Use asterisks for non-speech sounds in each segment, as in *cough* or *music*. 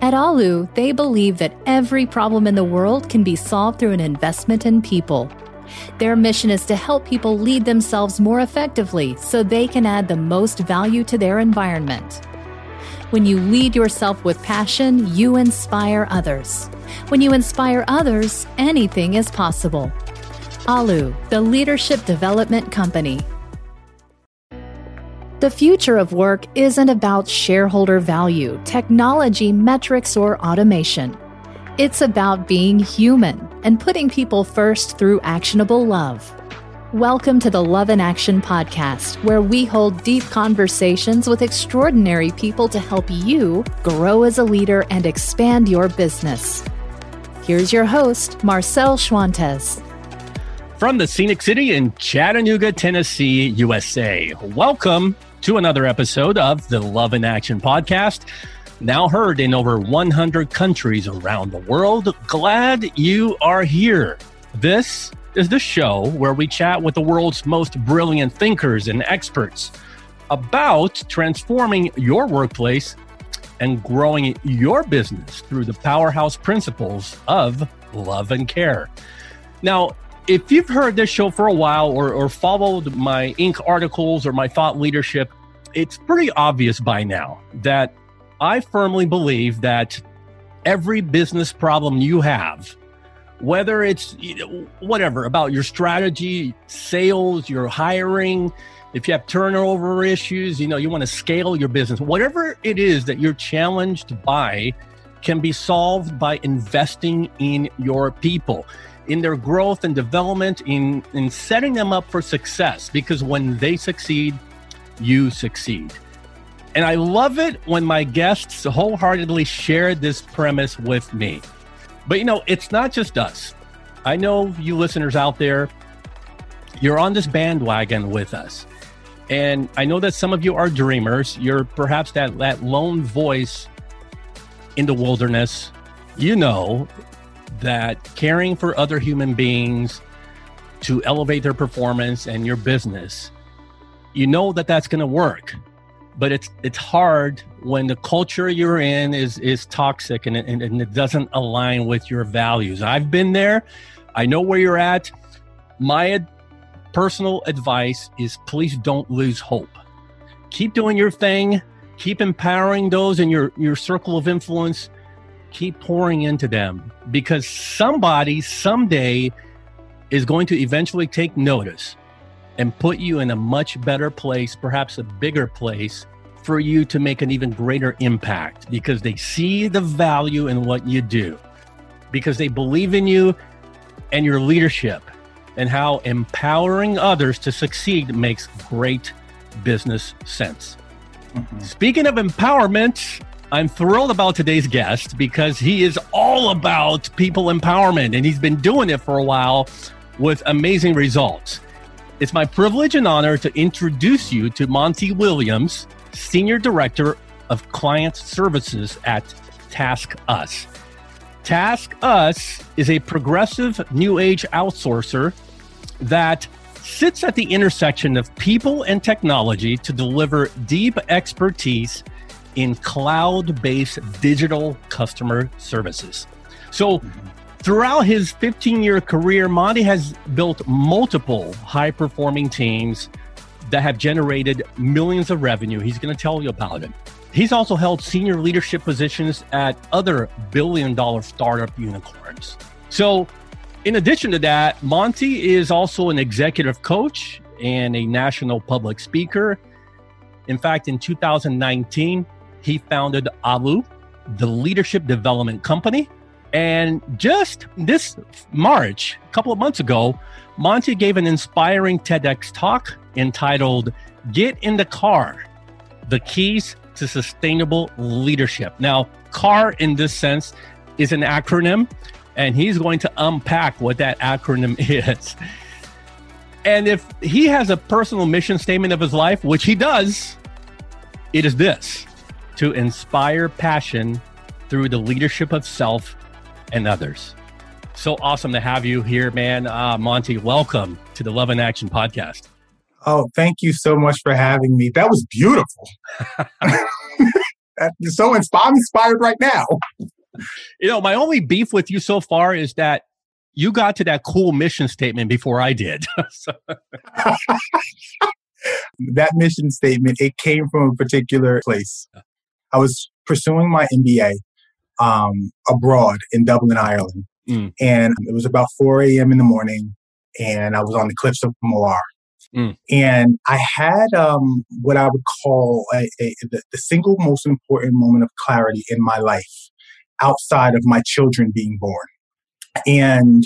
At Alu, they believe that every problem in the world can be solved through an investment in people. Their mission is to help people lead themselves more effectively so they can add the most value to their environment. When you lead yourself with passion, you inspire others. When you inspire others, anything is possible. Alu, the leadership development company. The future of work isn't about shareholder value, technology, metrics, or automation. It's about being human and putting people first through actionable love. Welcome to the Love in Action podcast, where we hold deep conversations with extraordinary people to help you grow as a leader and expand your business. Here's your host, Marcel Schwantes. From the scenic city in Chattanooga, Tennessee, USA. Welcome to another episode of the Love in Action podcast, now heard in over 100 countries around the world. Glad you are here. This is the show where we chat with the world's most brilliant thinkers and experts about transforming your workplace and growing your business through the powerhouse principles of love and care. Now, if you've heard this show for a while or, or followed my Inc. articles or my thought leadership, it's pretty obvious by now that I firmly believe that every business problem you have, whether it's whatever about your strategy, sales, your hiring, if you have turnover issues, you know, you want to scale your business, whatever it is that you're challenged by can be solved by investing in your people in their growth and development, in, in setting them up for success. Because when they succeed, you succeed. And I love it when my guests wholeheartedly share this premise with me. But you know, it's not just us. I know you listeners out there, you're on this bandwagon with us. And I know that some of you are dreamers. You're perhaps that, that lone voice in the wilderness. You know that caring for other human beings to elevate their performance and your business, you know that that's going to work. But it's it's hard when the culture you're in is is toxic and, and, and it doesn't align with your values. I've been there. I know where you're at. My ad- personal advice is please don't lose hope. Keep doing your thing. Keep empowering those in your, your circle of influence keep pouring into them because somebody someday is going to eventually take notice and put you in a much better place, perhaps a bigger place for you to make an even greater impact because they see the value in what you do, because they believe in you and your leadership and how empowering others to succeed makes great business sense. Mm-hmm. Speaking of empowerment, I'm thrilled about today's guest because he is all about people empowerment and he's been doing it for a while with amazing results. It's my privilege and honor to introduce you to Monty Williams, Senior Director of Client Services at Task Us. TaskUs is a progressive new age outsourcer that sits at the intersection of people and technology to deliver deep expertise in cloud based digital customer services. So, mm-hmm. Throughout his 15 year career, Monty has built multiple high performing teams that have generated millions of revenue. He's going to tell you about it. He's also held senior leadership positions at other billion dollar startup unicorns. So, in addition to that, Monty is also an executive coach and a national public speaker. In fact, in 2019, he founded Alu, the leadership development company. And just this March, a couple of months ago, Monty gave an inspiring TEDx talk entitled Get in the Car The Keys to Sustainable Leadership. Now, CAR in this sense is an acronym, and he's going to unpack what that acronym *laughs* is. And if he has a personal mission statement of his life, which he does, it is this to inspire passion through the leadership of self and others. So awesome to have you here, man. Uh, Monty, welcome to the Love and Action podcast. Oh, thank you so much for having me. That was beautiful. *laughs* so inspired, I'm inspired right now. You know, my only beef with you so far is that you got to that cool mission statement before I did. *laughs* *laughs* that mission statement, it came from a particular place. I was pursuing my MBA um, abroad in Dublin, Ireland. Mm. And it was about 4 a.m. in the morning, and I was on the cliffs of Moher. Mm. And I had um, what I would call a, a, the, the single most important moment of clarity in my life outside of my children being born. And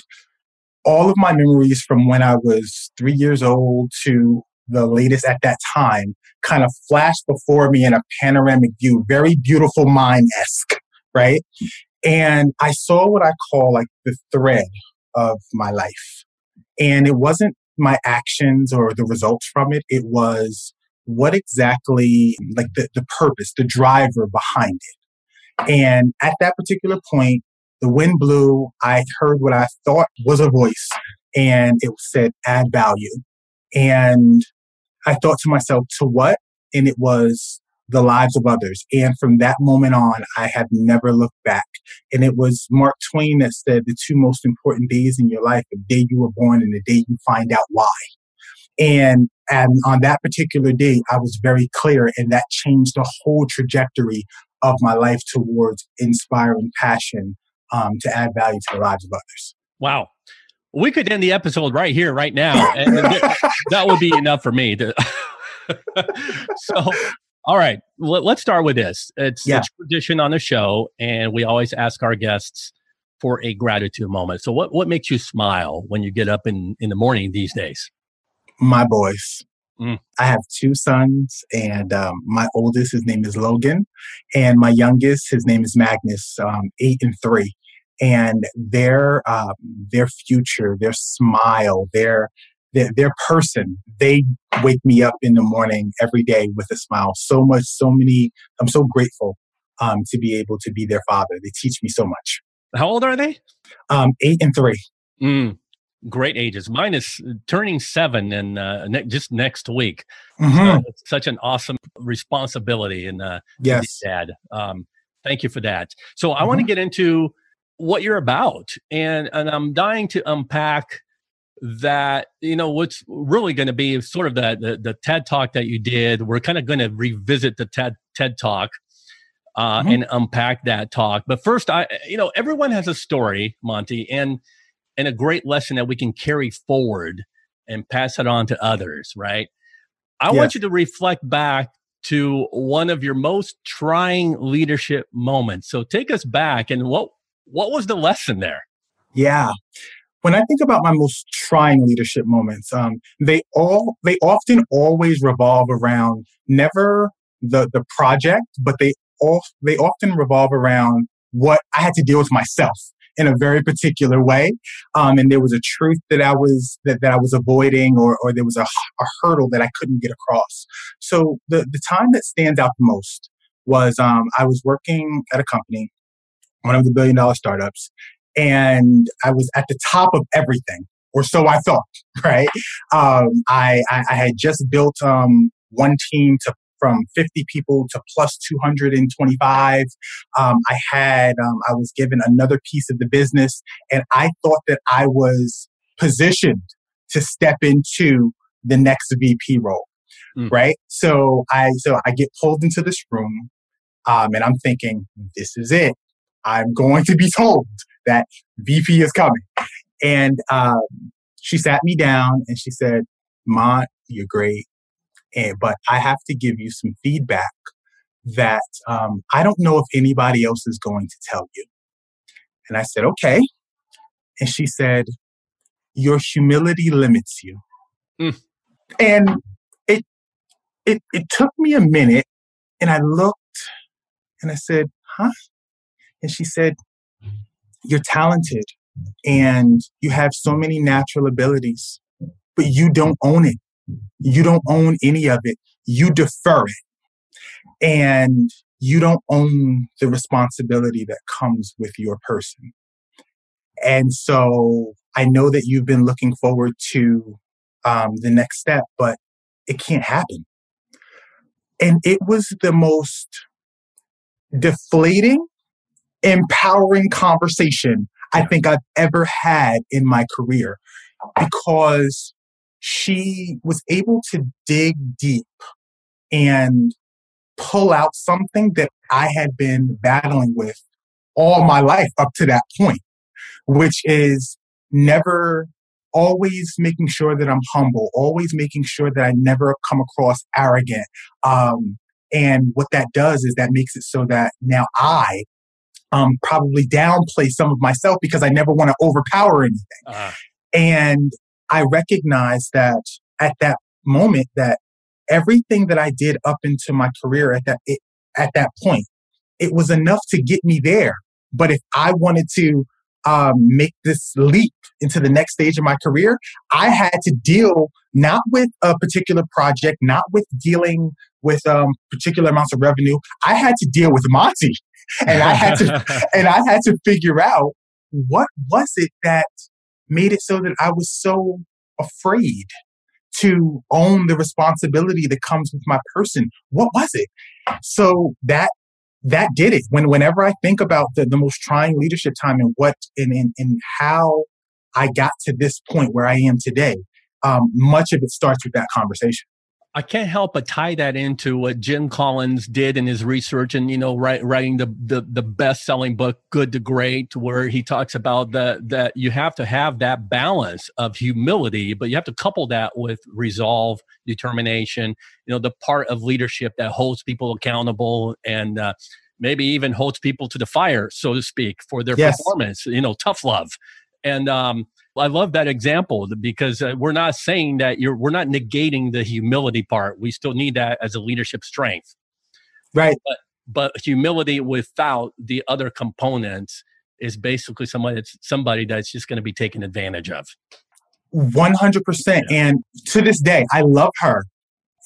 all of my memories from when I was three years old to the latest at that time kind of flashed before me in a panoramic view, very beautiful mind esque, right? And I saw what I call like the thread of my life. And it wasn't my actions or the results from it, it was what exactly, like the, the purpose, the driver behind it. And at that particular point, the wind blew. I heard what I thought was a voice, and it said, add value. And I thought to myself, to what? And it was the lives of others. And from that moment on, I have never looked back. And it was Mark Twain that said the two most important days in your life, the day you were born and the day you find out why. And, and on that particular day, I was very clear and that changed the whole trajectory of my life towards inspiring passion um, to add value to the lives of others. Wow. We could end the episode right here, right now. That would be enough for me. To *laughs* so, all right, let, us start with this. It's yeah. a tradition on the show, and we always ask our guests for a gratitude moment. So, what, what makes you smile when you get up in, in the morning these days? My boys. Mm. I have two sons, and um, my oldest, his name is Logan, and my youngest, his name is Magnus, um, eight and three and their um, their future, their smile, their, their their person. They wake me up in the morning every day with a smile. So much, so many. I'm so grateful um, to be able to be their father. They teach me so much. How old are they? Um, eight and three. Mm, great ages. Mine is turning seven and uh, ne- just next week. Mm-hmm. So such an awesome responsibility and uh, yes, dad. Um, thank you for that. So I mm-hmm. want to get into what you're about. And, and I'm dying to unpack that, you know, what's really going to be sort of the, the, the, TED talk that you did. We're kind of going to revisit the TED, TED talk uh, mm-hmm. and unpack that talk. But first, I, you know, everyone has a story, Monty, and, and a great lesson that we can carry forward and pass it on to others, right? I yeah. want you to reflect back to one of your most trying leadership moments. So take us back and what what was the lesson there? Yeah. When I think about my most trying leadership moments, um, they all they often always revolve around never the the project, but they all they often revolve around what I had to deal with myself in a very particular way. Um, and there was a truth that I was that, that I was avoiding or, or there was a, a hurdle that I couldn't get across. So the, the time that stands out the most was um, I was working at a company one of the billion dollar startups. And I was at the top of everything, or so I thought, *laughs* right? Um, I, I, I, had just built um, one team to from 50 people to plus 225. Um, I had, um, I was given another piece of the business, and I thought that I was positioned to step into the next VP role. Mm. Right. So I, so I get pulled into this room, um, and I'm thinking, this is it. I'm going to be told that VP is coming. And um, she sat me down and she said, Mont, you're great, and, but I have to give you some feedback that um, I don't know if anybody else is going to tell you. And I said, okay. And she said, your humility limits you. Mm. And it, it, it took me a minute and I looked and I said, huh? And she said, You're talented and you have so many natural abilities, but you don't own it. You don't own any of it. You defer it. And you don't own the responsibility that comes with your person. And so I know that you've been looking forward to um, the next step, but it can't happen. And it was the most deflating, empowering conversation I think I've ever had in my career because she was able to dig deep and pull out something that I had been battling with all my life up to that point, which is never always making sure that I'm humble, always making sure that I never come across arrogant. Um, and what that does is that makes it so that now I um, probably downplay some of myself because I never want to overpower anything. Uh-huh. And I recognize that at that moment that everything that I did up into my career at that it, at that point, it was enough to get me there. But if I wanted to um, make this leap into the next stage of my career, I had to deal not with a particular project, not with dealing with um, particular amounts of revenue. I had to deal with Monty, and I had to *laughs* and I had to figure out what was it that made it so that I was so afraid to own the responsibility that comes with my person. What was it? So that that did it. When whenever I think about the, the most trying leadership time and what and, and, and how I got to this point where I am today, um, much of it starts with that conversation. I can't help but tie that into what Jim Collins did in his research and, you know, write, writing the, the, the best selling book, Good to Great, where he talks about that, that you have to have that balance of humility, but you have to couple that with resolve, determination, you know, the part of leadership that holds people accountable and, uh, maybe even holds people to the fire, so to speak, for their yes. performance, you know, tough love. And, um, I love that example because uh, we're not saying that you're, we're not negating the humility part. We still need that as a leadership strength. Right. But, but humility without the other components is basically somebody that's somebody that's just going to be taken advantage of. 100%. Yeah. And to this day, I love her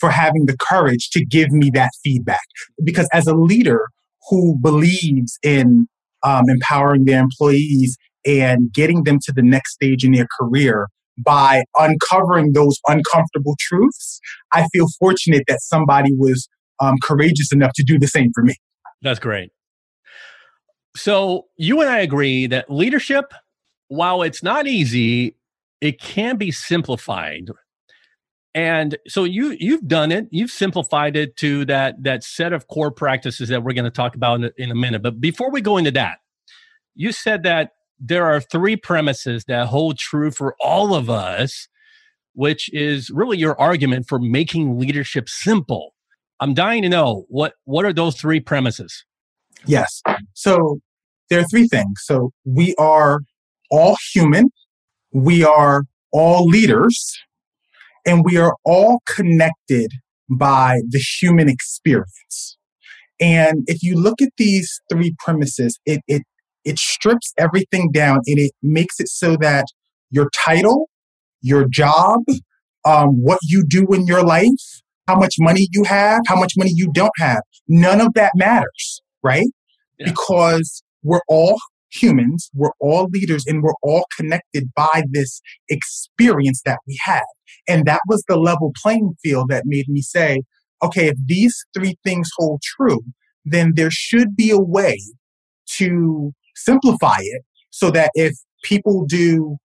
for having the courage to give me that feedback. Because as a leader who believes in um, empowering their employees and getting them to the next stage in their career by uncovering those uncomfortable truths, I feel fortunate that somebody was um, courageous enough to do the same for me. That's great. So, you and I agree that leadership, while it's not easy, it can be simplified. And so you you've done it. You've simplified it to that that set of core practices that we're going to talk about in a, in a minute. But before we go into that, you said that there are three premises that hold true for all of us, which is really your argument for making leadership simple. I'm dying to know what what are those three premises? Yes. So there are three things. So we are all human, we are all leaders, and we are all connected by the human experience. And if you look at these three premises, it, it it strips everything down and it makes it so that your title, your job, um, what you do in your life, how much money you have, how much money you don't have, none of that matters, right? Yeah. Because we're all humans, we're all leaders, and we're all connected by this experience that we have. And that was the level playing field that made me say, okay, if these three things hold true, then there should be a way to simplify it so that if people do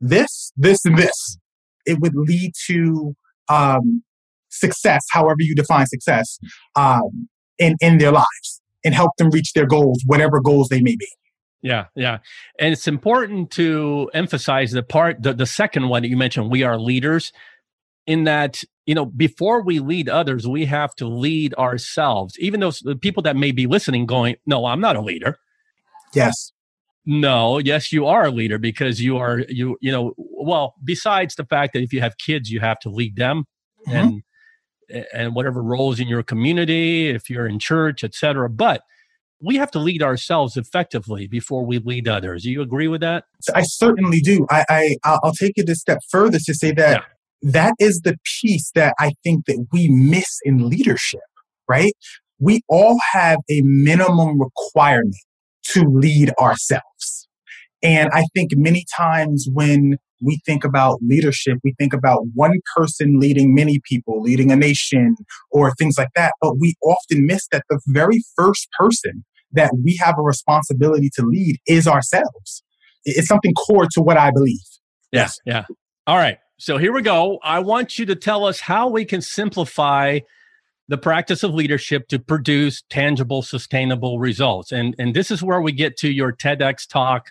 this, this, and this, it would lead to um, success, however you define success, um, in, in their lives and help them reach their goals, whatever goals they may be. Yeah, yeah. And it's important to emphasize the part, the, the second one that you mentioned, we are leaders, in that, you know, before we lead others, we have to lead ourselves. Even those people that may be listening going, no, I'm not a leader. Yes. No, yes, you are a leader because you are you you know well besides the fact that if you have kids you have to lead them mm-hmm. and and whatever roles in your community if you're in church etc but we have to lead ourselves effectively before we lead others do you agree with that i certainly do i, I i'll take it a step further to say that yeah. that is the piece that i think that we miss in leadership right we all have a minimum requirement to lead ourselves. And I think many times when we think about leadership, we think about one person leading many people, leading a nation, or things like that. But we often miss that the very first person that we have a responsibility to lead is ourselves. It's something core to what I believe. Yes. Yeah. All right. So here we go. I want you to tell us how we can simplify the practice of leadership to produce tangible, sustainable results. And, and this is where we get to your TEDx talk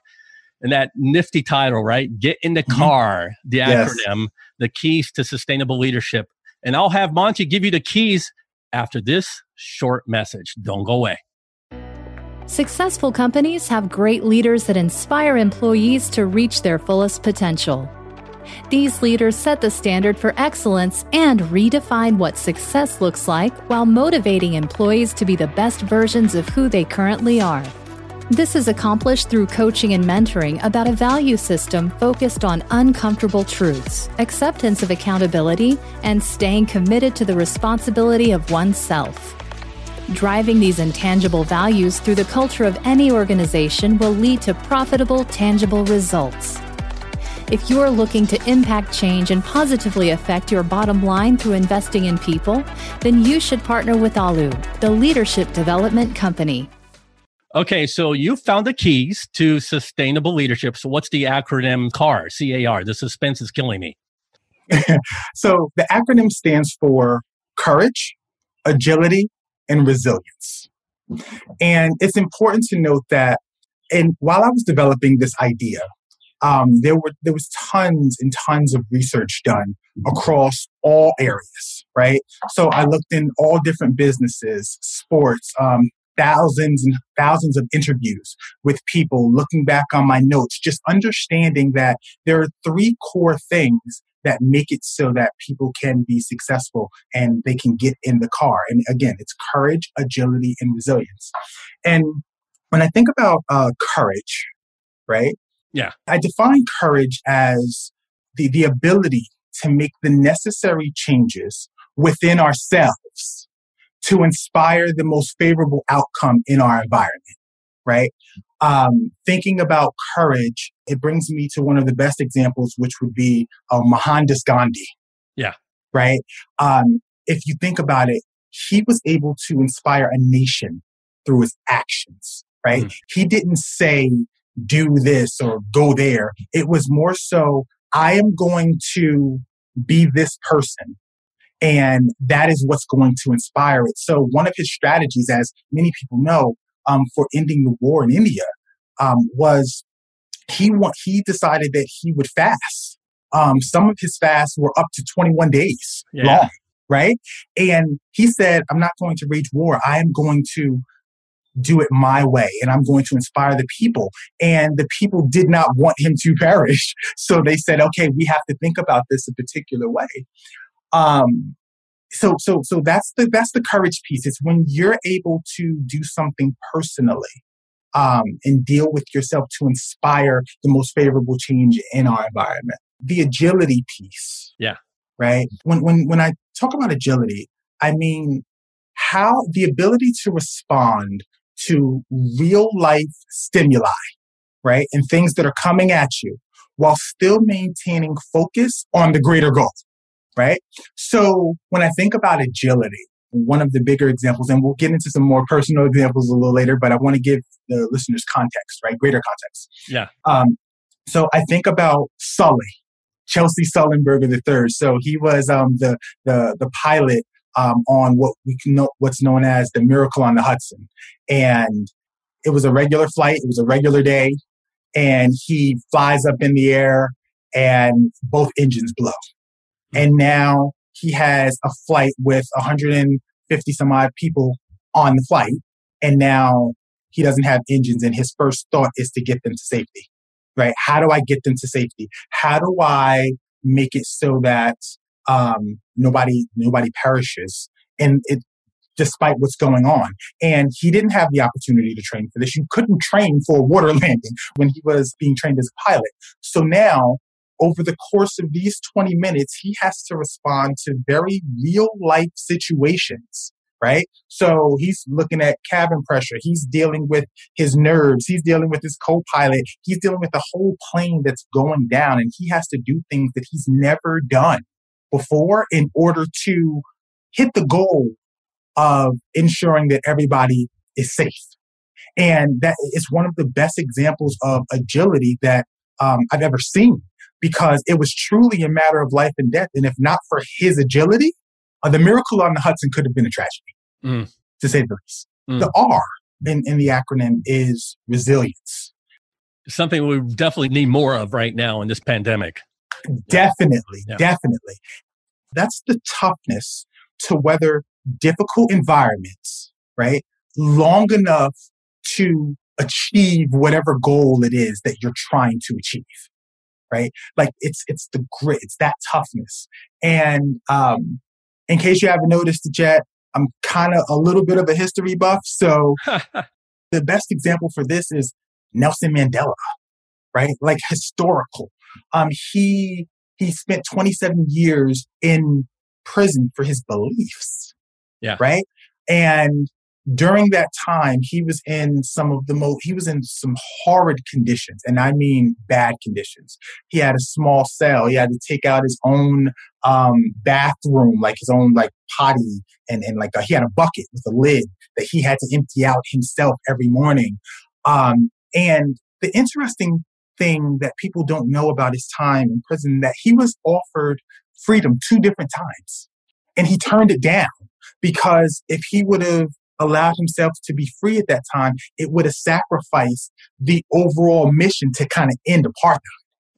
and that nifty title, right? Get in the mm-hmm. car, the yes. acronym, the keys to sustainable leadership. And I'll have Monty give you the keys after this short message. Don't go away. Successful companies have great leaders that inspire employees to reach their fullest potential. These leaders set the standard for excellence and redefine what success looks like while motivating employees to be the best versions of who they currently are. This is accomplished through coaching and mentoring about a value system focused on uncomfortable truths, acceptance of accountability, and staying committed to the responsibility of oneself. Driving these intangible values through the culture of any organization will lead to profitable, tangible results. If you're looking to impact change and positively affect your bottom line through investing in people, then you should partner with ALU, the leadership development company. Okay, so you found the keys to sustainable leadership. So, what's the acronym CAR? C A R. The suspense is killing me. *laughs* so, the acronym stands for courage, agility, and resilience. And it's important to note that, and while I was developing this idea, um, there were there was tons and tons of research done across all areas, right? So I looked in all different businesses, sports, um, thousands and thousands of interviews with people, looking back on my notes, just understanding that there are three core things that make it so that people can be successful and they can get in the car. And again, it's courage, agility, and resilience. And when I think about uh, courage, right? Yeah. I define courage as the, the ability to make the necessary changes within ourselves to inspire the most favorable outcome in our environment, right? Um, thinking about courage, it brings me to one of the best examples, which would be uh, Mohandas Gandhi. Yeah. Right. Um, if you think about it, he was able to inspire a nation through his actions, right? Mm. He didn't say, do this or go there. It was more so, I am going to be this person. And that is what's going to inspire it. So one of his strategies, as many people know, um, for ending the war in India, um, was he want, he decided that he would fast. Um, some of his fasts were up to 21 days yeah. long, right? And he said, I'm not going to wage war. I am going to do it my way and I'm going to inspire the people. And the people did not want him to *laughs* perish. So they said, okay, we have to think about this a particular way. Um, so, so, so that's the, that's the courage piece. It's when you're able to do something personally, um, and deal with yourself to inspire the most favorable change in our environment. The agility piece. Yeah. Right. When, when, when I talk about agility, I mean how the ability to respond to real life stimuli, right? And things that are coming at you while still maintaining focus on the greater goal, right? So when I think about agility, one of the bigger examples, and we'll get into some more personal examples a little later, but I want to give the listeners context, right? Greater context. Yeah. Um, so I think about Sully, Chesley Sullenberger III. So he was um, the, the, the pilot um, on what we can know, what's known as the Miracle on the Hudson. And it was a regular flight. It was a regular day. And he flies up in the air and both engines blow. And now he has a flight with 150 some odd people on the flight. And now he doesn't have engines. And his first thought is to get them to safety, right? How do I get them to safety? How do I make it so that um, nobody nobody perishes, and it despite what's going on. And he didn't have the opportunity to train for this. You couldn't train for a water *laughs* landing when he was being trained as a pilot. So now, over the course of these 20 minutes, he has to respond to very real life situations right? So he's looking at cabin pressure. He's dealing with his nerves. He's dealing with his co pilot. He's dealing with the whole plane that's going down. And he has to do things that he's never done before in order to hit the goal of ensuring that everybody is safe. And that is one of the best examples of agility that um, I've ever seen because it was truly a matter of life and death. And if not for his agility, uh, the miracle on the Hudson could have been a tragedy, mm. to say the least. Mm. The R in, in the acronym is resilience. Something we definitely need more of right now in this pandemic. Definitely, yeah. definitely. That's the toughness to weather difficult environments, right? Long enough to achieve whatever goal it is that you're trying to achieve right like it's it's the grit it's that toughness and um in case you haven't noticed it yet i'm kind of a little bit of a history buff so *laughs* the best example for this is nelson mandela right like historical um he he spent 27 years in prison for his beliefs. Yeah. Right? And during that time he was in some of the most he was in some horrid conditions and i mean bad conditions. He had a small cell. He had to take out his own um, bathroom like his own like potty and, and like a, he had a bucket with a lid that he had to empty out himself every morning. Um, and the interesting thing that people don't know about his time in prison that he was offered freedom two different times and he turned it down because if he would have allowed himself to be free at that time, it would have sacrificed the overall mission to kind of end apartheid.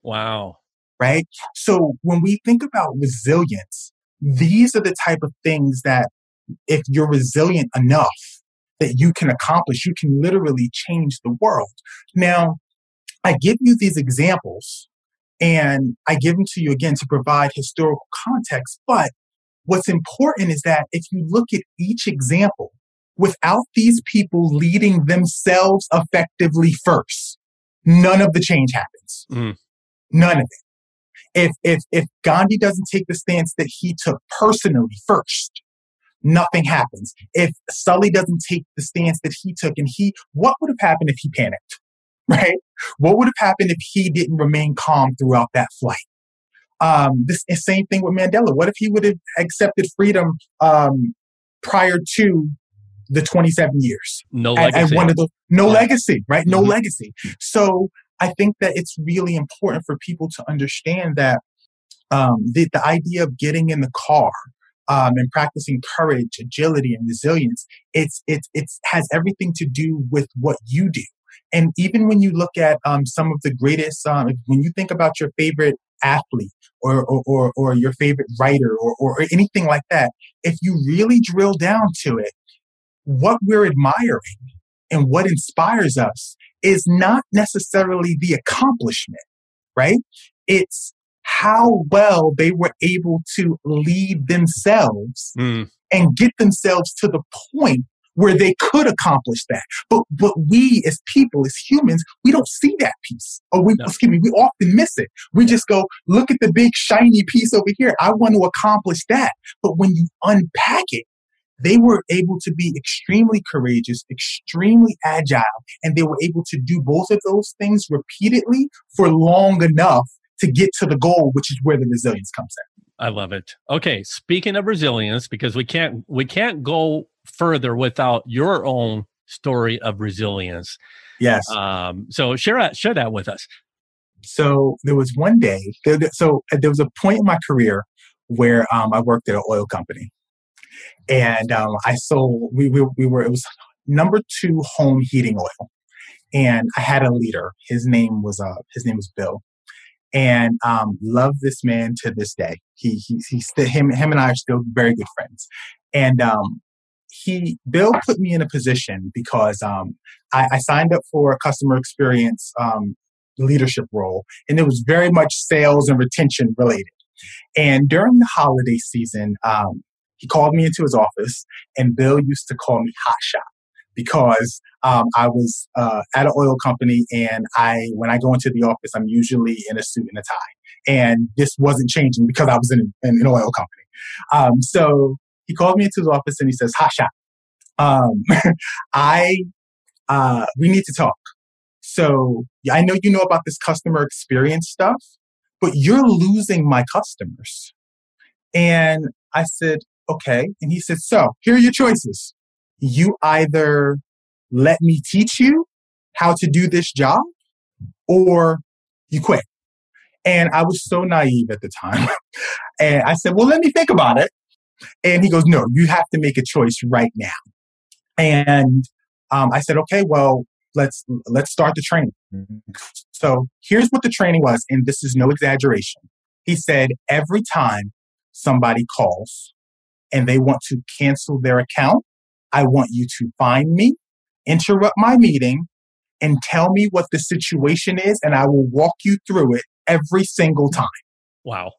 Wow. Right? So when we think about resilience, these are the type of things that if you're resilient enough that you can accomplish, you can literally change the world. Now, I give you these examples and I give them to you again to provide historical context. But what's important is that if you look at each example, without these people leading themselves effectively first, none of the change happens. Mm. None of it. If, if, if Gandhi doesn't take the stance that he took personally first, nothing happens. If Sully doesn't take the stance that he took and he, what would have happened if he panicked? *laughs* Right? What would have happened if he didn't remain calm throughout that flight? Um, this same thing with Mandela. What if he would have accepted freedom um, prior to the 27 years. No legacy. And, one of the no yeah. legacy, right? No mm-hmm. legacy. So I think that it's really important for people to understand that um, the, the idea of getting in the car um, and practicing courage, agility, and resilience, it's it's it's has everything to do with what you do. And even when you look at um, some of the greatest, um, when you think about your favorite athlete or, or, or, or your favorite writer or, or anything like that, if you really drill down to it, what we're admiring and what inspires us is not necessarily the accomplishment, right? It's how well they were able to lead themselves mm. and get themselves to the point where they could accomplish that. But but we as people, as humans, we don't see that piece. Or we no. excuse me, we often miss it. We just go, look at the big shiny piece over here. I want to accomplish that. But when you unpack it, they were able to be extremely courageous, extremely agile, and they were able to do both of those things repeatedly for long enough to get to the goal, which is where the resilience comes in. I love it. Okay, speaking of resilience, because we can't we can't go further without your own story of resilience. Yes. Um, so share that share that with us. So there was one day. So there was a point in my career where um, I worked at an oil company, and um, I sold. We, we we were it was number two home heating oil, and I had a leader. His name was uh his name was Bill, and um, love this man to this day. He he he's still, him him and I are still very good friends, and um, he Bill put me in a position because um, I, I signed up for a customer experience um, leadership role, and it was very much sales and retention related. And during the holiday season, um, he called me into his office, and Bill used to call me Hot Shot because um, I was uh, at an oil company, and I when I go into the office, I'm usually in a suit and a tie, and this wasn't changing because I was in, in an oil company. Um, so he called me into his office and he says, Hasha, um, *laughs* I, uh, we need to talk. So I know you know about this customer experience stuff, but you're losing my customers. And I said, okay. And he said, so here are your choices. You either let me teach you how to do this job or you quit. And I was so naive at the time. *laughs* and I said, well, let me think about it. And he goes, no, you have to make a choice right now. And um, I said, okay, well, let's let's start the training. So here's what the training was, and this is no exaggeration. He said every time somebody calls and they want to cancel their account, I want you to find me, interrupt my meeting, and tell me what the situation is, and I will walk you through it every single time. Wow.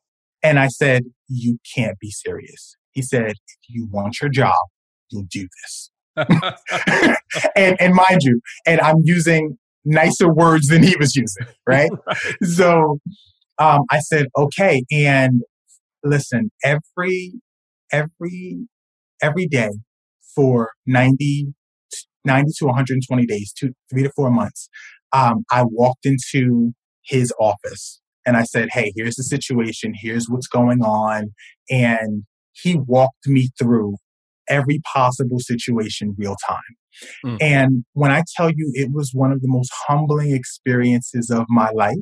And I said, You can't be serious. He said, If you want your job, you'll do this. *laughs* *laughs* and, and mind you, and I'm using nicer words than he was using, *laughs* right? right. So um, I said, okay. And listen, every, every, every day for 90, 90 to 120 days, two, three to four months, um, I walked into his office and I said, Hey, here's the situation. Here's what's going on. And he walked me through every possible situation real time. Mm. And when I tell you it was one of the most humbling experiences of my life,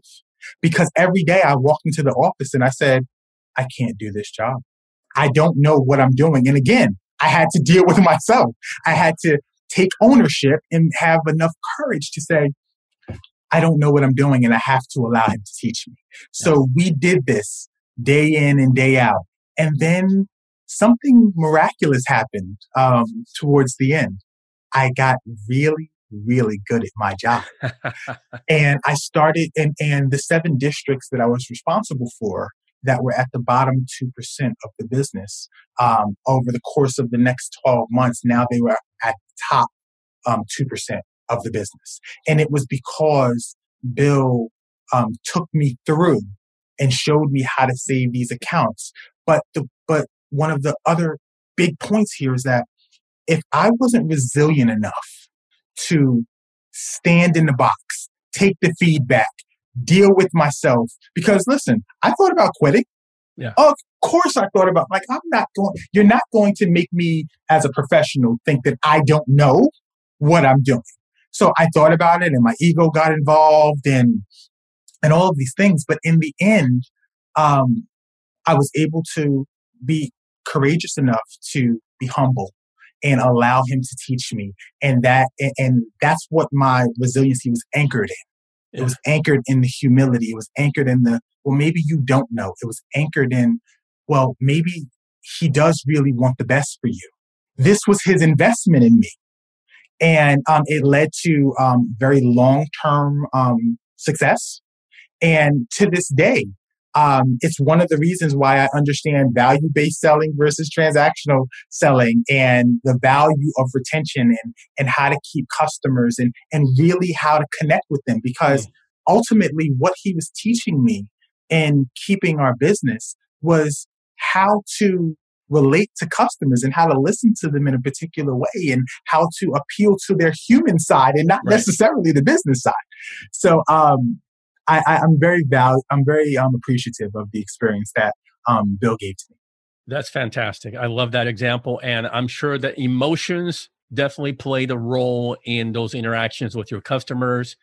because every day I walked into the office and I said, I can't do this job. I don't know what I'm doing. And again, I had to deal with *laughs* myself. I had to take ownership and have enough courage to say, I don't know what I'm doing and I have to allow him to teach me. So we did this day in and day out. And then something miraculous happened um, towards the end. I got really, really good at my job. *laughs* and I started, and, and the seven districts that I was responsible for that were at the bottom 2% of the business um, over the course of the next 12 months, now they were at the top um, 2% of the business. And it was because Bill um, took me through and showed me how to save these accounts. But the, but one of the other big points here is that if I wasn't resilient enough to stand in the box, take the feedback, deal with myself, because listen, I thought about quitting. Yeah. Of course I thought about like I'm not going you're not going to make me as a professional think that I don't know what I'm doing. So I thought about it and my ego got involved and and all of these things. But in the end, um, I was able to be courageous enough to be humble and allow him to teach me. And that, and that's what my resiliency was anchored in. It was anchored in the humility. It was anchored in the, well, maybe you don't know. It was anchored in, well, maybe he does really want the best for you. This was his investment in me. And um, it led to um, very long term um, success. And to this day, um, it's one of the reasons why I understand value based selling versus transactional selling and the value of retention and, and how to keep customers and, and really how to connect with them. Because mm. ultimately, what he was teaching me in keeping our business was how to relate to customers and how to listen to them in a particular way and how to appeal to their human side and not right. necessarily the business side. So, um, I, am very val- I'm very um, appreciative of the experience that um, Bill gave to me. That's fantastic. I love that example, and I'm sure that emotions definitely played a role in those interactions with your customers.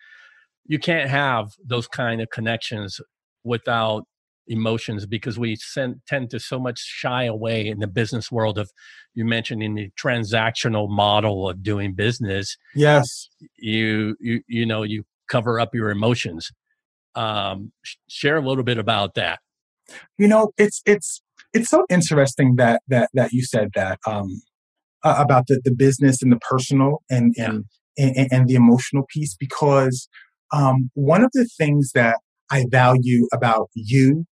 You can't have those kind of connections without emotions because we send, tend to so much shy away in the business world of you mentioned in the transactional model of doing business yes you you you know you cover up your emotions um, share a little bit about that. You know, it's it's it's so interesting that that that you said that um, uh, about the the business and the personal and and yeah. and, and, the emotional piece because um, one of the things that I value about you,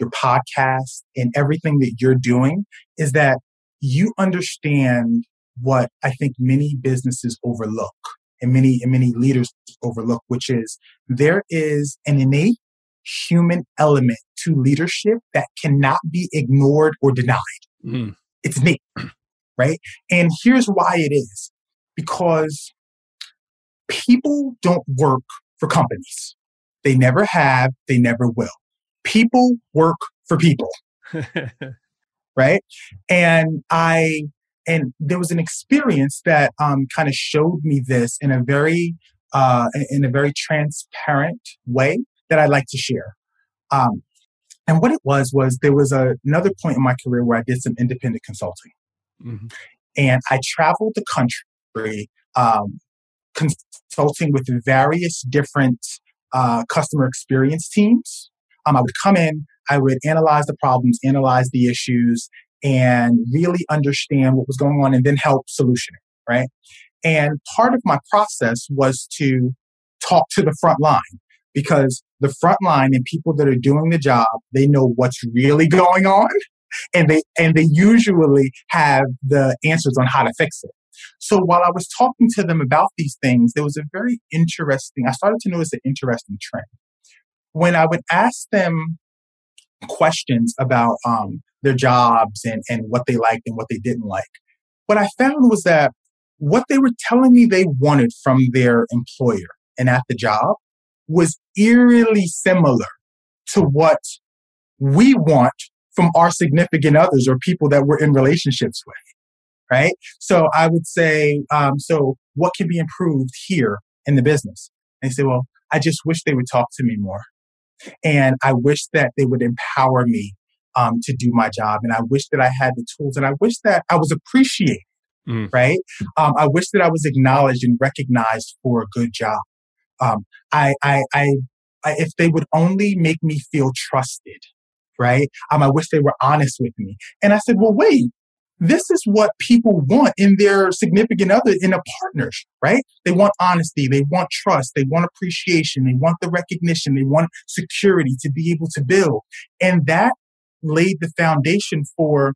your podcast, and everything that you're doing is that you understand what I think many businesses overlook and many and many leaders overlook, which is there is an innate human element to leadership that cannot be ignored or denied. Mm. It's innate. right? And here's why it is because people don't work for companies. They never have, they never will. People work for people. *laughs* right? And I and there was an experience that um, kind of showed me this in a very uh, in a very transparent way that I'd like to share. Um, and what it was was there was a, another point in my career where I did some independent consulting, mm-hmm. and I traveled the country um, consulting with various different uh, customer experience teams. Um, I would come in, I would analyze the problems, analyze the issues, and really understand what was going on, and then help solution it. Right. And part of my process was to talk to the front line because the front line and people that are doing the job, they know what's really going on *laughs* and they and they usually have the answers on how to fix it. So while I was talking to them about these things, there was a very interesting, I started to notice an interesting trend. When I would ask them questions about um, their jobs and, and what they liked and what they didn't like, what I found was that what they were telling me they wanted from their employer and at the job was eerily similar to what we want from our significant others or people that we're in relationships with right? So I would say, um, so what can be improved here in the business? And they say, well, I just wish they would talk to me more. And I wish that they would empower me um, to do my job. And I wish that I had the tools and I wish that I was appreciated, mm. right? Um, I wish that I was acknowledged and recognized for a good job. Um, I, I, I, I, if they would only make me feel trusted, right? Um, I wish they were honest with me. And I said, well, wait, this is what people want in their significant other, in a partner, right? They want honesty, they want trust, they want appreciation, they want the recognition, they want security to be able to build. And that laid the foundation for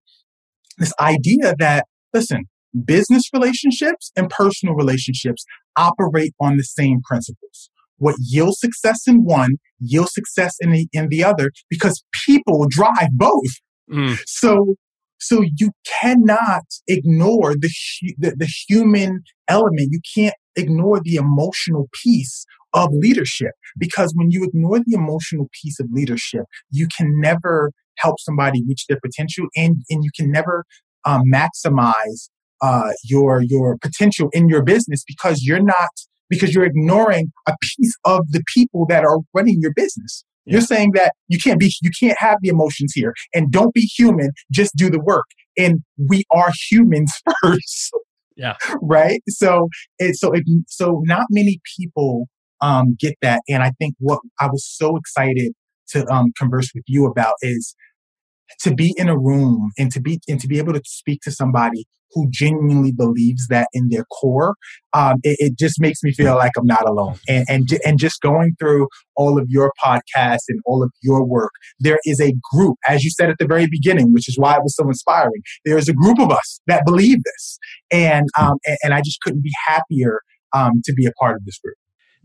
this idea that, listen, business relationships and personal relationships operate on the same principles. What yields success in one yields success in the, in the other because people drive both. Mm. So so you cannot ignore the, the, the human element. You can't ignore the emotional piece of leadership because when you ignore the emotional piece of leadership, you can never help somebody reach their potential and, and you can never um, maximize uh, your your potential in your business because you're not because you're ignoring a piece of the people that are running your business. You're saying that you can't be, you can't have the emotions here and don't be human, just do the work. And we are humans *laughs* first. Yeah. right. So it, so it, so not many people, um, get that. And I think what I was so excited to, um, converse with you about is to be in a room and to be, and to be able to speak to somebody who genuinely believes that in their core, um, it, it, just makes me feel like I'm not alone. And, and, and just going through all of your podcasts and all of your work, there is a group, as you said at the very beginning, which is why it was so inspiring. There is a group of us that believe this. And, um, and, and I just couldn't be happier um, to be a part of this group.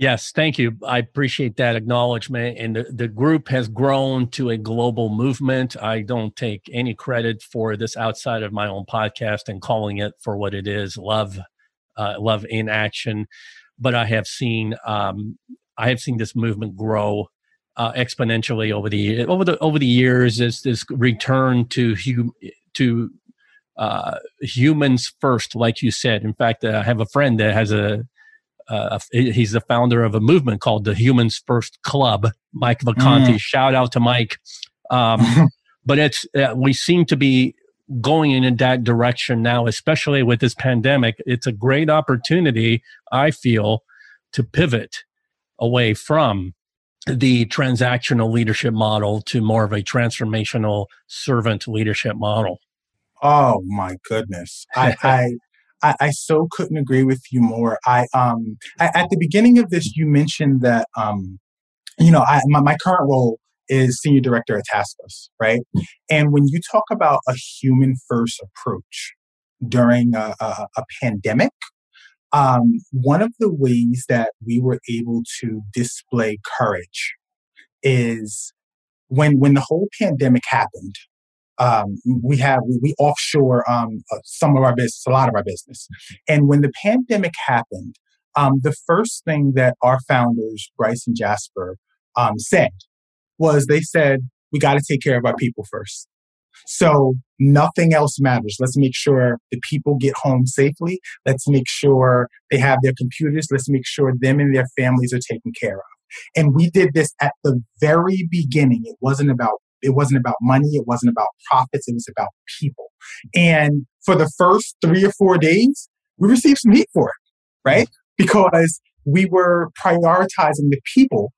Yes, thank you. I appreciate that acknowledgement. And the, the group has grown to a global movement. I don't take any credit for this outside of my own podcast and calling it for what it is love, uh, love in action. But I have seen, um, I have seen this movement grow uh, exponentially over the over the over the years. This this return to hum, to uh, humans first, like you said. In fact, uh, I have a friend that has a uh, he's the founder of a movement called the Humans First Club. Mike Vacanti, mm. shout out to Mike. Um, *laughs* but it's uh, we seem to be going in that direction now, especially with this pandemic. It's a great opportunity, I feel, to pivot away from the transactional leadership model to more of a transformational servant leadership model. Oh my goodness. I, I I, I, so couldn't agree with you more. I um I, at the beginning of this, you mentioned that um you know I, my, my current role is senior director at TaskUs, right? And when you talk about a human first approach during a, a, a pandemic, um, one of the ways that we were able to display courage is when when the whole pandemic happened um, we have we, we offshore um, uh, some of our business, a lot of our business. And when the pandemic happened, um, the first thing that our founders, Bryce and Jaspar, um, said was they said, we got to take care of our people first. So nothing else matters. Let's make sure the people get home safely. Let's make sure they have their computers. Let's make sure them and their families are taken care of. And we did this at the very beginning. It wasn't about it wasn't about money. It wasn't about profits. It was about people. And for the first three or four days, we received some heat for it, right? Because we were prioritizing the people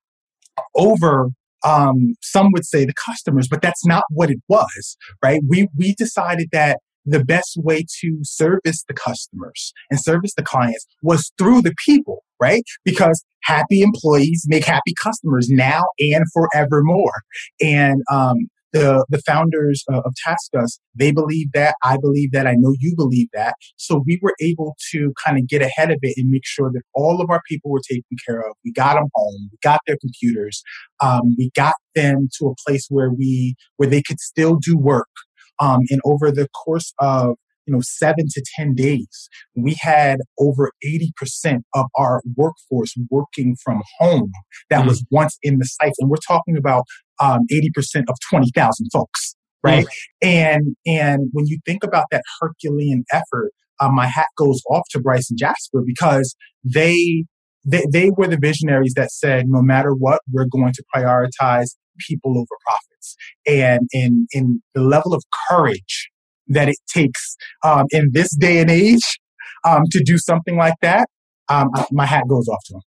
over um, some would say the customers, but that's not what it was, right? We, we decided that the best way to service the customers and service the clients was through the people, right? Because happy employees make happy customers now and forevermore. And um, the the founders of TaskUs, they believe that. I believe that. I know you believe that. So we were able to kind of get ahead of it and make sure that all of our people were taken care of. We got them home. We got their computers. Um, we got them to a place where we where they could still do work. Um, and over the course of you know, seven to 10 days, we had over 80% of our workforce working from home that mm. was once in the sites. And we're talking about um, 80% of 20,000 folks, right? Mm. And, and when you think about that Herculean effort, um, my hat goes off to Bryce and Jaspar because they, they, they were the visionaries that said, no matter what, we're going to prioritize people over profits. And in, in the level of courage that it takes um, in this day and age um, to do something like that, um, my hat goes off to them.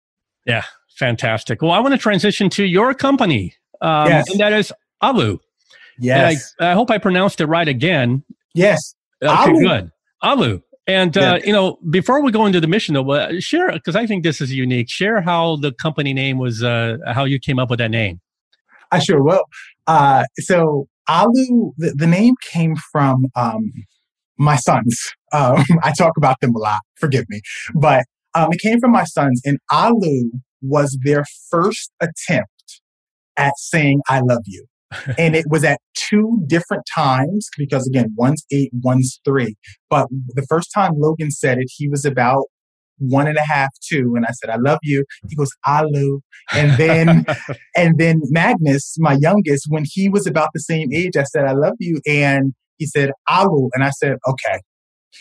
Yeah, fantastic. Well, I want to transition to your company, um, yes. and that is ALEU. Yes. I, I, hope I pronounced it right again. Yes. Okay, ALEU. good. ALEU. And, uh, yeah. you know, before we go into the mission, though, uh, share, because I think this is unique, share how the company name was, uh, how you came up with that name. I sure will. Uh, so ALEU, the, the name came from um, my sons. *laughs* Um, I talk about them a lot, forgive me. But um, it came from my sons, and ALEU was their first attempt at saying, I love you. And it was at two different times because again, one's eight, one's three. But the first time Logan said it, he was about one and a half, two. And I said, I love you. He goes, Alu. And then, *laughs* and then Magnus, my youngest, when he was about the same age, I said, I love you. And he said, Alu. And I said, okay.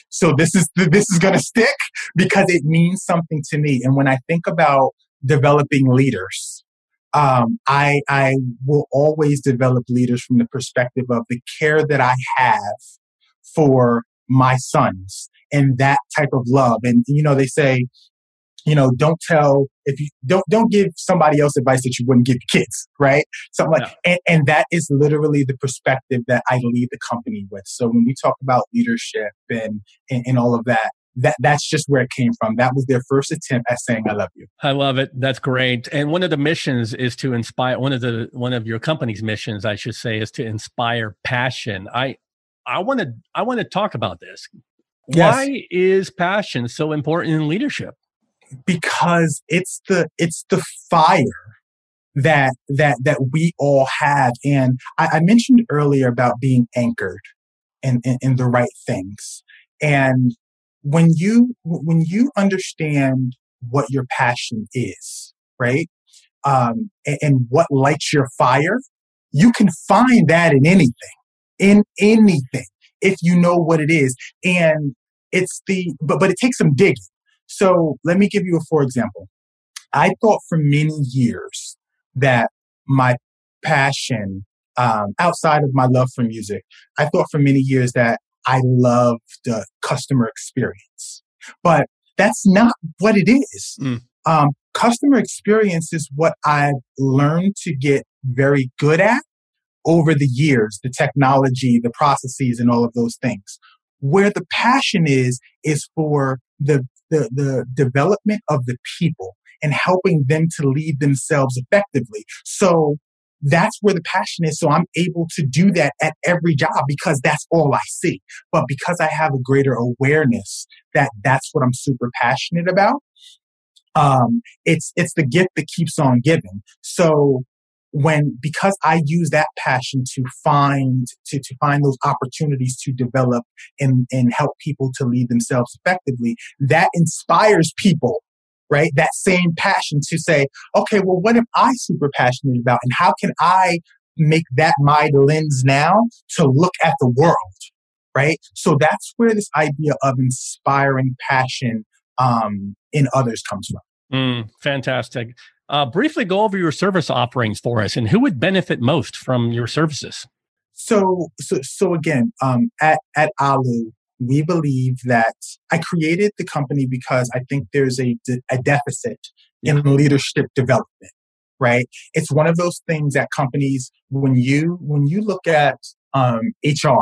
So this is, this is going to stick because it means something to me. And when I think about developing leaders, um, I, I will always develop leaders from the perspective of the care that I have for my sons and that type of love. And, you know, they say, you know, don't tell if you don't don't give somebody else advice that you wouldn't give your kids, right? Something like, and, and that is literally the perspective that I lead the company with. So when we talk about leadership and, and, and all of that, that that's just where it came from. That was their first attempt at saying I love you. I love it. That's great. And one of the missions is to inspire one of the one of your company's missions, I should say, is to inspire passion. I I want to I want to talk about this. Yes. Why is passion so important in leadership? Because it's the it's the fire that that that we all have. And I, I mentioned earlier about being anchored in, in, in the right things. And when you when you understand what your passion is, right? Um, and, and what lights your fire, you can find that in anything, in anything if you know what it is. And it's the, but, but it takes some digging. So let me give you a for example. I thought for many years that my passion, um, outside of my love for music, I thought for many years that I love the customer experience. But that's not what it is. Mm. Um, customer experience is what I've learned to get very good at over the years, the technology, the processes, and all of those things. Where the passion is, is for the, the, the development of the people and helping them to lead themselves effectively. So that's where the passion is. So I'm able to do that at every job because that's all I see. But because I have a greater awareness that that's what I'm super passionate about, um, it's it's the gift that keeps on giving. So when because I use that passion to find to, to find those opportunities to develop and, and help people to lead themselves effectively, that inspires people, right? That same passion to say, okay, well, what am I super passionate about? And how can I make that my lens now to look at the world? Right. So that's where this idea of inspiring passion um, in others comes from. Mm, fantastic. Uh, briefly go over your service offerings for us and who would benefit most from your services. So, so, so again, um, at, at ALEU, we believe that I created the company because I think there's a, a deficit in leadership development, right? It's one of those things that companies, when you, when you look at, um, HR,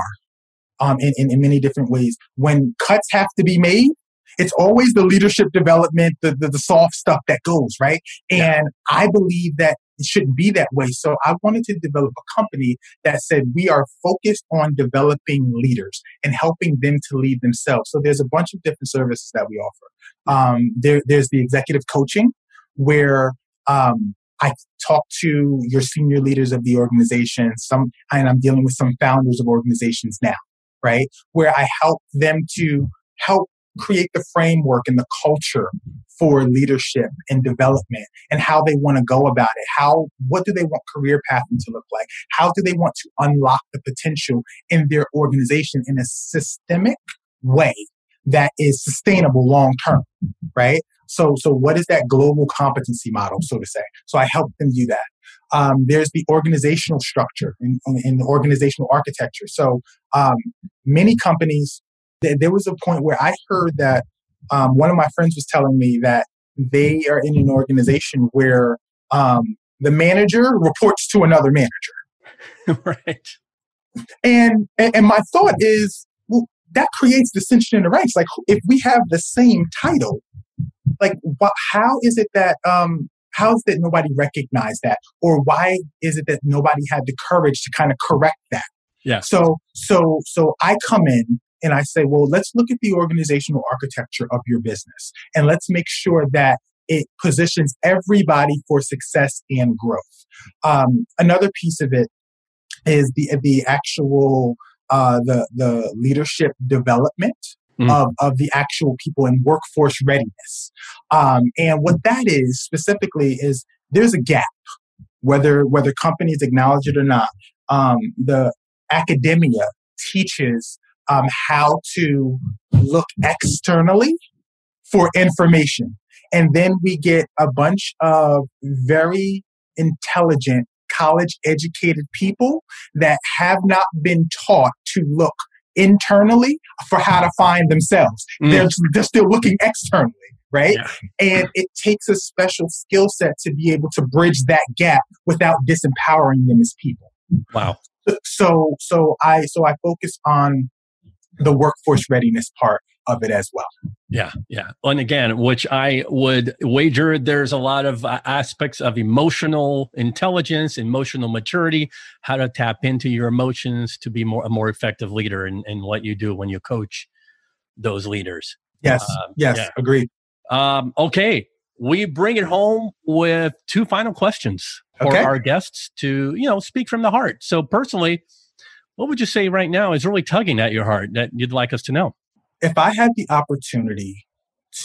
um, in, in, in many different ways, when cuts have to be made, it's always the leadership development, the, the, the soft stuff that goes, right? And yeah. I believe that it shouldn't be that way. So I wanted to develop a company that said we are focused on developing leaders and helping them to lead themselves. So there's a bunch of different services that we offer. Um, there, there's the executive coaching where um, I talk to your senior leaders of the organization. Some, and I'm dealing with some founders of organizations now, right? Where I help them to help create the framework and the culture for leadership and development and how they want to go about it. How what do they want career pathing to look like? How do they want to unlock the potential in their organization in a systemic way that is sustainable long term right? So so what is that global competency model so to say? So i help them do that. Um, there's the organizational structure and, the organizational architecture. So um, many companies there was a point where I heard that um, one of my friends was telling me that they are in an organization where um, the manager reports to another manager. *laughs* right. And, and, and my thought is, well, that creates dissension in the ranks. Like, if we have the same title, like, how is it that um, how is it that nobody recognized that, or why is it that nobody had the courage to kind of correct that? Yeah. So so so I come in and I say, well, let's look at the organizational architecture of your business and let's make sure that it positions everybody for success and growth. Um, another piece of it is the the actual uh, the the leadership development mm. of of the actual people in workforce readiness. Um, and what that is specifically is there's a gap, whether whether companies acknowledge it or not. Um, the academia teaches um, how to look externally for information. And then we get a bunch of very intelligent, college educated people that have not been taught to look internally for how to find themselves. Mm. They're, they're still looking externally, right? Yeah. And it takes a special skill set to be able to bridge that gap without disempowering them as people. Wow. So, so I, so I focus on the workforce readiness part of it as well. Yeah, yeah. And again, which I would wager there's a lot of uh, aspects of emotional intelligence, emotional maturity, how to tap into your emotions to be more a more effective leader in, in what you do when you coach those leaders. Yes, uh, yes, yeah. agreed. Um, okay, we bring it home with two final questions for okay. our guests to you know speak from the heart. So personally, what would you say right now is really tugging at your heart that you'd like us to know? If I had the opportunity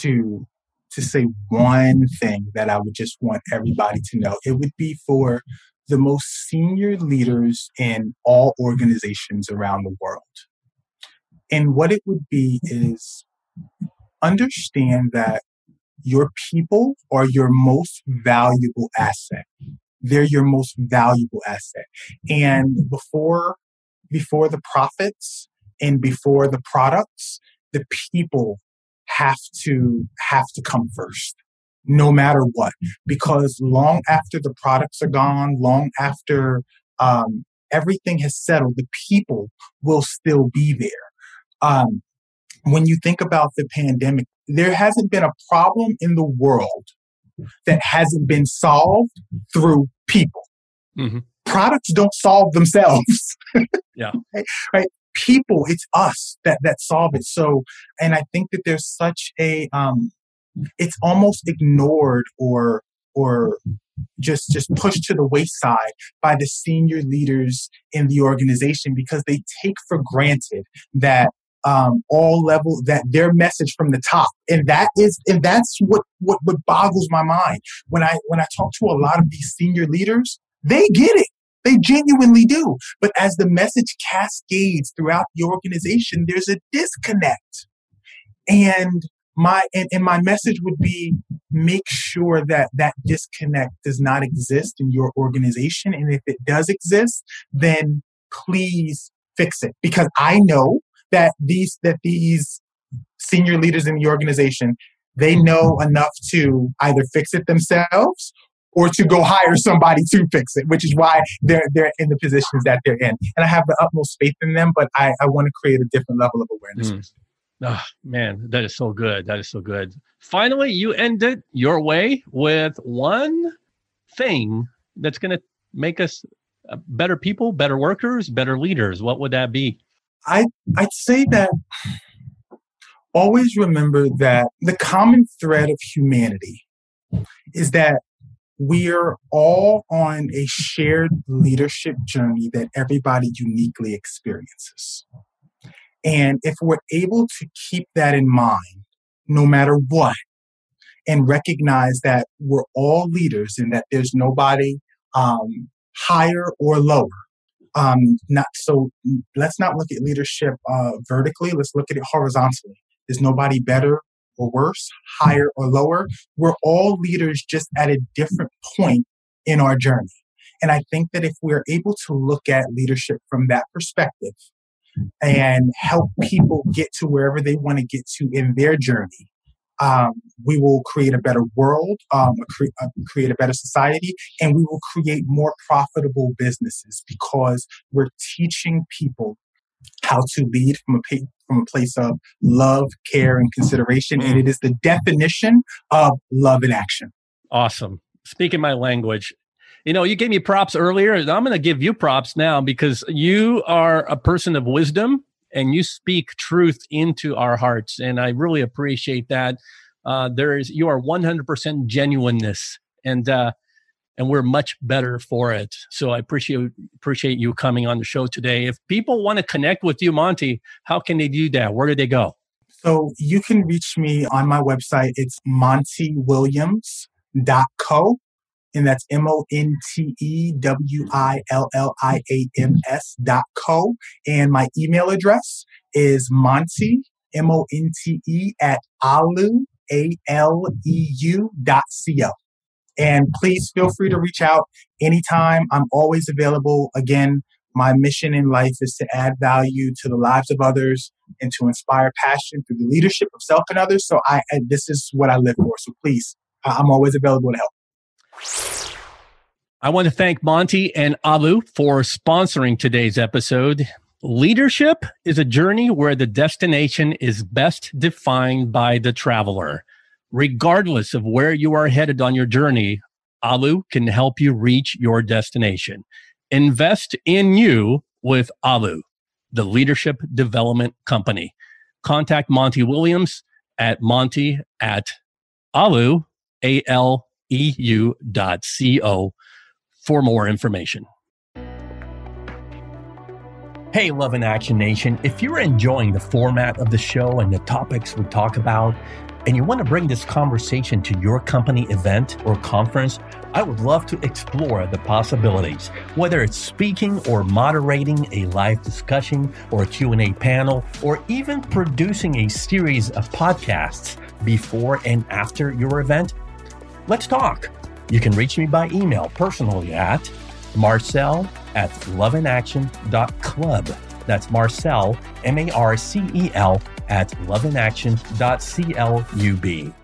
to to say one thing that I would just want everybody to know, it would be for the most senior leaders in all organizations around the world. And what it would be is understand that your people are your most valuable asset. They're your most valuable asset. And before before the profits and before the products, the people have to have to come first no matter what. Because long after the products are gone long after um, everything has settled the people will still be there. Um, when you think about the pandemic there hasn't been a problem in the world that hasn't been solved through people. Mm-hmm products don't solve themselves. *laughs* yeah. right? People, it's us that that solve it. So, and I think that there's such a um, it's almost ignored or or just just pushed to the wayside by the senior leaders in the organization because they take for granted that um, all level that their message from the top and that is and that's what, what what boggles my mind when i when i talk to a lot of these senior leaders they get it they genuinely do. But as the message cascades throughout the organization there's a disconnect. And my and, and my message would be make sure that that disconnect does not exist in your organization. And if it does exist then please fix it. Because i know that these that these senior leaders in the organization they know enough to either fix it themselves or to go hire somebody to fix it, which is why they're they're in the positions that they're in. And I have the utmost faith in them, but I, I want to create a different level of awareness. Mm. Oh, man, that is so good. That is so good. Finally, you ended your way with one thing that's going to make us uh, better people, better workers, better leaders. What would that be? I I'd say that always remember that the common thread of humanity is that we're all on a shared leadership journey that everybody uniquely experiences. And if we're able to keep that in mind, no matter what, and recognize that we're all leaders and that there's nobody um, higher or lower, um, not so let's not look at leadership uh, vertically let's look at it horizontally there's nobody better or worse higher or lower we're all leaders just at a different point in our journey. And i think that if we're able to look at leadership from that perspective and help people get to wherever they want to get to in their journey um, we will create a better world, um, cre- uh, create a better society, and we will create more profitable businesses because we're teaching people how to lead from a from a place of love, care, and consideration, and it is the definition of love in action. Awesome. Speaking my language, you know, you gave me props earlier. I'm going to give you props now because you are a person of wisdom and you speak truth into our hearts. And I really appreciate that. Uh, there is, you are 100% genuineness and, uh, and we're much better for it. So I appreciate, appreciate you coming on the show today. If people want to connect with you, Monte, how can they do that? Where do they go? So you can reach me on my website. It's montewilliams.co and that's M O N T E W I L L I A M S dot co. And my email address is Monte, M O N T E, at aleu, A L E U dot C O. And please feel free to reach out anytime. I'm always available. Again, my mission in life is to add value to the lives of others and to inspire passion through the leadership of self and others. So I, this is what I live for. So please, I'm always available to help. I want to thank Monte and ALEU for sponsoring today's episode. Leadership is a journey where the destination is best defined by the traveler. Regardless of where you are headed on your journey, ALEU can help you reach your destination. Invest in you with ALEU, the Leadership Development Company. Contact Monte Williams at monte at Alu, aleu, dot C O for more information. Hey, Love in Action Nation. If you're enjoying the format of the show and the topics we talk about, and you want to bring this conversation to your company event or conference, I would love to explore the possibilities. Whether it's speaking or moderating a live discussion or a Q&A panel or even producing a series of podcasts before and after your event, Let's talk. You can reach me by email personally at marcel at loveinaction.club. That's Marcel, M A R C E L, at loveinaction.club.